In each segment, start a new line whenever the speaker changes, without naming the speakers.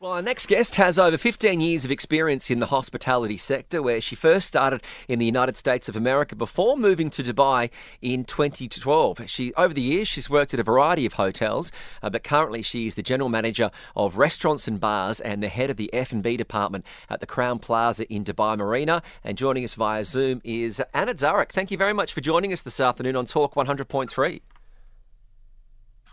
Well, our next guest has over 15 years of experience in the hospitality sector, where she first started in the United States of America before moving to Dubai in 2012. She, over the years, she's worked at a variety of hotels, uh, but currently she is the general manager of restaurants and bars and the head of the F&B department at the Crowne Plaza in Dubai Marina. And joining us via Zoom is Anna Darroch. Thank you very much for joining us this afternoon on Talk 100.3.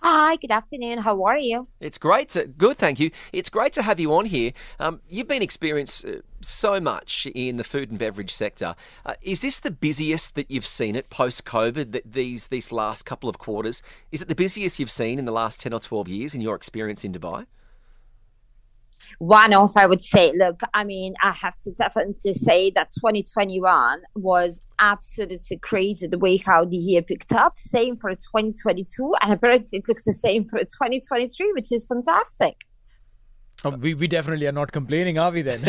Hi, good afternoon. How are you?
It's great. To, good, thank you. It's great to have you on here. Um, you've been experienced uh, so much in the food and beverage sector. Uh, is this the busiest that you've seen it post COVID? That these these last couple of quarters is it the busiest you've seen in the last ten or twelve years in your experience in Dubai?
One off, I would say, look, I mean, I have to definitely say that 2021 was absolutely crazy the way how the year picked up. Same for 2022, and apparently it looks the same for 2023, which is fantastic.
Oh, we, we definitely are not complaining, are we then?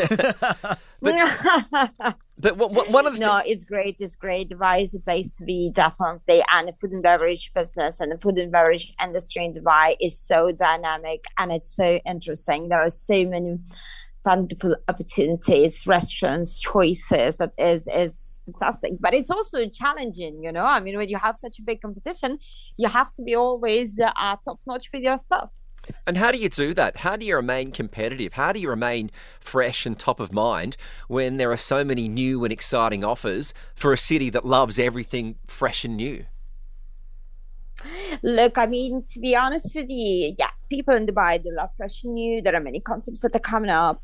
but but one of the
no, it's great. It's great. Dubai is a place to be definitely, and the food and beverage business and the food and beverage industry in Dubai is so dynamic and it's so interesting. There are so many wonderful opportunities, restaurants, choices. That is is fantastic, but it's also challenging. You know, I mean, when you have such a big competition, you have to be always uh, top notch with your stuff.
And how do you do that? How do you remain competitive? How do you remain fresh and top of mind when there are so many new and exciting offers for a city that loves everything fresh and new?
Look, I mean, to be honest with you, yeah, people in Dubai, they love fresh and new. There are many concepts that are coming up.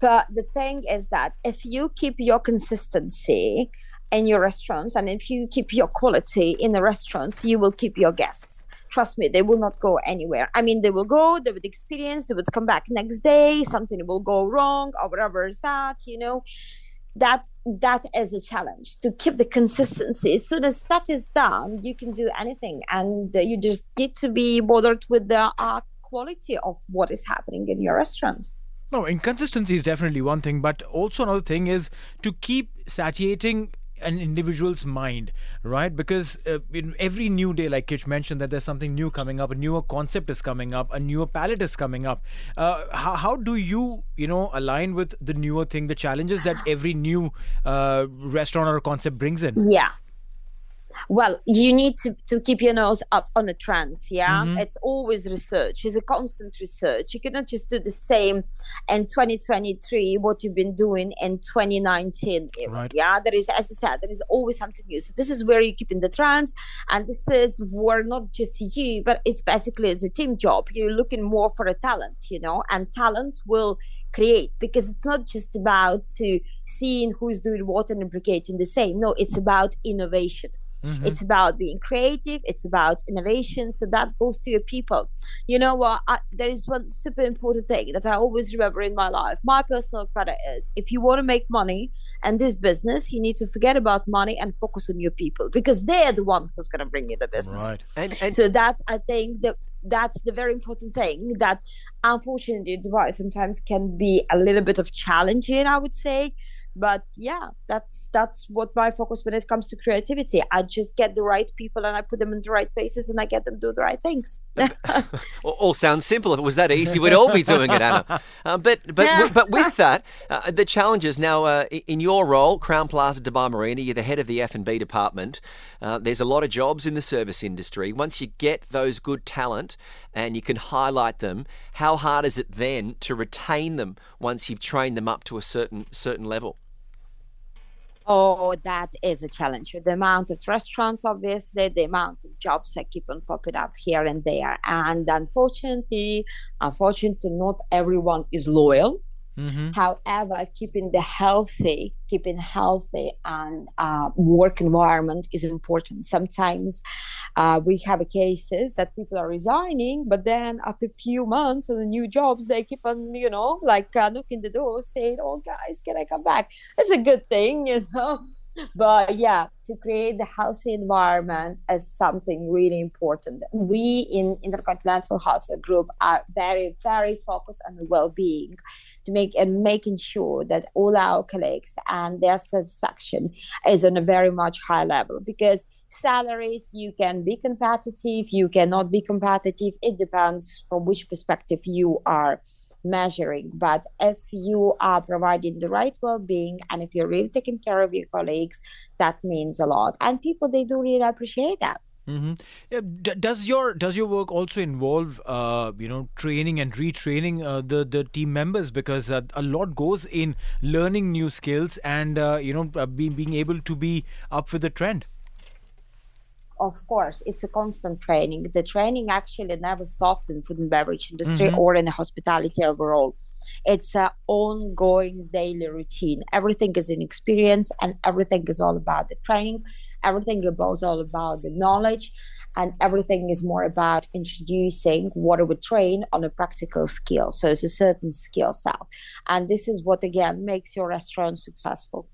But the thing is that if you keep your consistency in your restaurants and if you keep your quality in the restaurants, you will keep your guests trust me, they will not go anywhere. I mean, they will go, they would experience, they would come back next day, something will go wrong or whatever is that, you know. That that is a challenge to keep the consistency. As soon as that is done, you can do anything, and you just need to be bothered with the uh, quality of what is happening in your restaurant.
No, inconsistency is definitely one thing, but also another thing is to keep satiating an individual's mind, right? Because uh, in every new day, like Kitch mentioned, that there's something new coming up, a newer concept is coming up, a newer palette is coming up. Uh, how, how do you, you know, align with the newer thing, the challenges that every new uh, restaurant or concept brings in?
Yeah. Well, you need to, to keep your nose up on the trends. Yeah. Mm-hmm. It's always research, it's a constant research. You cannot just do the same in 2023, what you've been doing in 2019. Right. Yeah. There is, as you said, there is always something new. So this is where you're keeping the trends. And this is where not just you, but it's basically it's a team job. You're looking more for a talent, you know, and talent will create because it's not just about to seeing who's doing what and replicating the same. No, it's about innovation Mm-hmm. It's about being creative. It's about innovation. So that goes to your people. You know what? I, there is one super important thing that I always remember in my life. My personal credit is if you want to make money and this business, you need to forget about money and focus on your people because they're the one who's going to bring you the business.
Right.
And, and so that's, I think, the that's the very important thing that unfortunately Dubai sometimes can be a little bit of challenging, I would say but yeah that's that's what my focus when it comes to creativity. I just get the right people and i put them in the right places and i get them do the right things.
All sounds simple. If it was that easy we'd all be doing it anna. Uh, but but yeah. but with that uh, the challenges now uh, in your role Crowne Plaza dubai marina you're the head of the f&b department. Uh, there's a lot of jobs in the service industry. Once you get those good talent and you can highlight them how hard is it then to retain them once you've trained them up to a certain certain level
Oh, that is a challenge. The amount of restaurants, obviously, the amount of jobs that keep on popping up here and there. And unfortunately, unfortunately, not everyone is loyal. Mm-hmm. However, keeping the healthy, keeping healthy and uh, work environment is important. Sometimes uh, we have cases that people are resigning, but then after a few months of the new jobs, they keep on, you know, like uh, knocking the door, saying, "Oh, guys, can I come back?" It's a good thing, you know. But yeah, to create the healthy environment is something really important. We in Intercontinental Hotel Group are very, very focused on the well-being to make and making sure that all our colleagues and their satisfaction is on a very much high level. Because salaries you can be competitive you cannot be competitive. It depends from which perspective you are measuring but if you are providing the right well-being and if you're really taking care of your colleagues that means a lot and people they do really appreciate that
Mm-hmm. Does your does your work also involve uh, you know training and retraining uh, the the team members because uh, a lot goes in learning new skills and uh, you know uh, being being able to be up with the trend.
Of course, it's a constant training. The training actually never stopped in food and beverage industry mm-hmm. or in the hospitality overall. It's an ongoing daily routine. Everything is an experience, and everything is all about the training everything is all about the knowledge and everything is more about introducing what we train on a practical skill so it's a certain skill set and this is what again makes your restaurant successful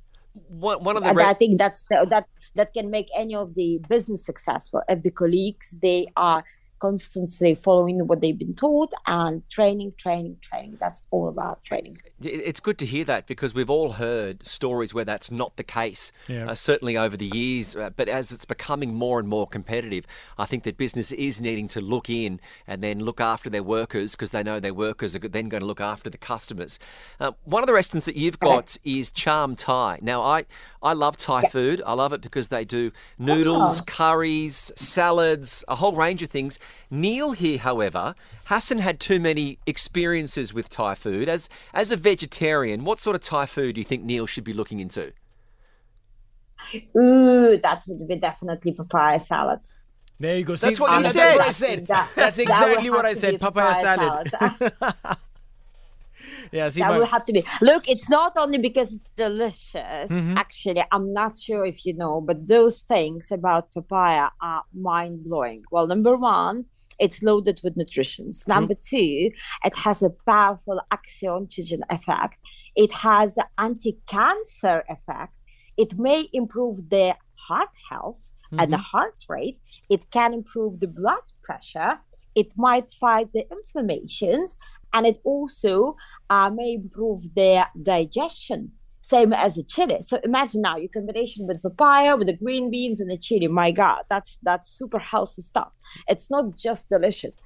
one, one of the re-
i think that's the, that that can make any of the business successful. If the colleagues they are constantly following what they've been taught and training, training, training. That's all about training.
It's good to hear that because we've all heard stories where that's not the case, yeah. uh, certainly over the years. Uh, but as it's becoming more and more competitive, I think that business is needing to look in and then look after their workers because they know their workers are then going to look after the customers. Uh, one of the restaurants that you've got is Charm Thai. Now, I, I love Thai yeah. food. I love it because they do noodles, oh. curries, salads, a whole range of things. Neeil here, however, hasn't had too many experiences with Thai food. As as a vegetarian, what sort of Thai food do you think Neeil should be looking into?
Ooh, that would be definitely papaya salad.
There you go.
See, that's what you said.
That's, said. That, that's exactly what I said. Papaya, papaya salad. salad. yeah, see,
that will have to be. Look, it's not only because it's delicious. Mm-hmm. Actually, I'm not sure if you know, but those things about papaya are mind blowing. Well, number one, it's loaded with nutrition. Number two, it has a powerful antioxidant effect. It has an anti-cancer effect. It may improve the heart health mm-hmm. and the mm-hmm. heart rate. It can improve the blood pressure. It might fight the inflammations and it also uh, may improve their digestion same as the chili. So imagine now your combination with papaya with the green beans and the chili. My god that's that's super healthy stuff. It's not just delicious.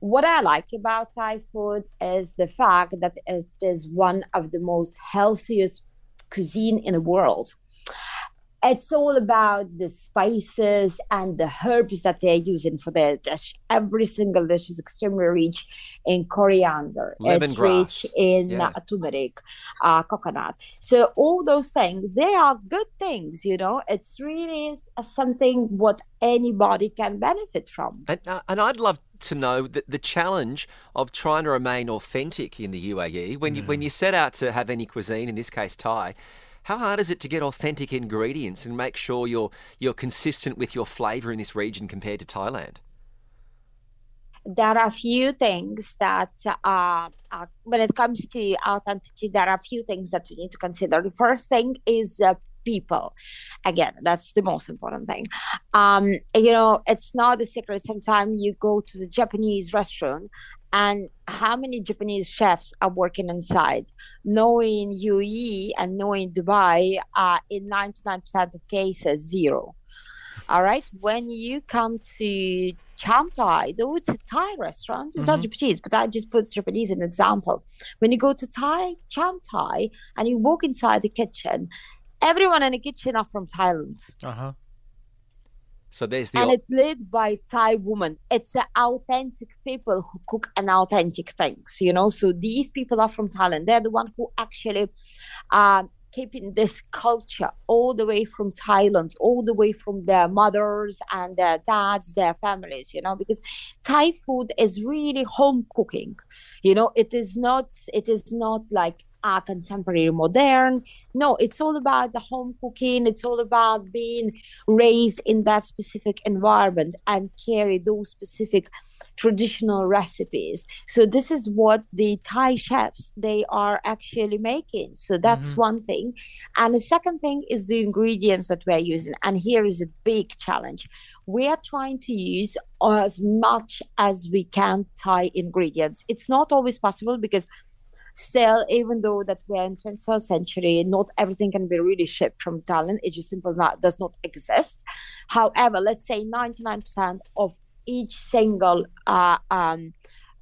What i like about thai food is the fact that it is one of the most healthiest cuisine in the world it's all about the spices and the herbs that they're using for their dish. Every single dish is extremely rich in coriander.
It's
rich in yeah. turmeric, uh, coconut. So all those things, they are good things. You know, it's really something what anybody can benefit from.
And, uh, and I'd love to know that the challenge of trying to remain authentic in the UAE when you when mm. you set out to have any cuisine, in this case Thai how hard is it to get authentic ingredients and make sure you're you're consistent with your flavour in this region compared to Thailand?
There are a few things that, uh, when it comes to authenticity, there are a few things that you need to consider. The first thing is uh, people. Again, that's the most important thing. Um, you know, it's not a secret. Sometimes you go to the Japanese restaurant and how many Japanese chefs are working inside, knowing UAE and knowing Dubai, in 99% of cases, zero. All right. When you come to Charm Thai, though it's a Thai restaurant, it's mm-hmm. not Japanese, but I just put Japanese as an example. When you go to Thai, Charm Thai, and you walk inside the kitchen, everyone in the kitchen are from Thailand.
Uh huh. So there's the
and it's led by Thai woman. It's authentic people who cook an authentic things, you know. So these people are from Thailand. They're the one who actually um, keeping this culture all the way from Thailand, all the way from their mothers and their dads, their families, you know, because Thai food is really home cooking. You know, it is not it is not like uh, contemporary modern. No, it's all about the home cooking. It's all about being raised in that specific environment and carry those specific traditional recipes. So this is what the Thai chefs they are actually making. So that's mm-hmm. one thing. And the second thing is the ingredients that we're using. And here is a big challenge. We are trying to use as much as we can Thai ingredients. It's not always possible because still, even though that we're in 21st century, not everything can be really shipped from Thailand. It just simply not does not exist. However, let's say 99% of each single uh, um,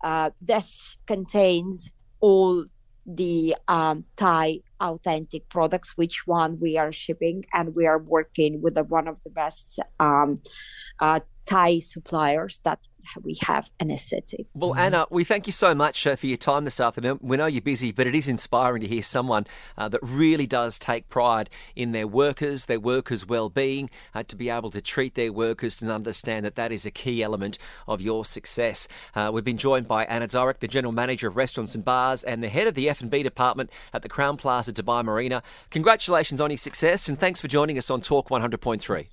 uh, dish contains all the um, Thai authentic products, which one we are shipping, and we are working with the, one of the best um, uh, Thai suppliers that we have an aesthetic.
Well. Anna, we thank you so much uh, for your time this afternoon. We know you're busy, but it is inspiring to hear someone uh, that really does take pride in their workers, their workers' well-being, uh, to be able to treat their workers and understand that that is a key element of your success. Uh, we've been joined by Anna Darroch, the General Manager of Restaurants and Bars and the Head of the F&B Department at the Crowne Plaza Dubai Marina. Congratulations on your success and thanks for joining us on Talk 100.3.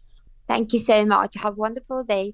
Thank you so much. Have a wonderful day.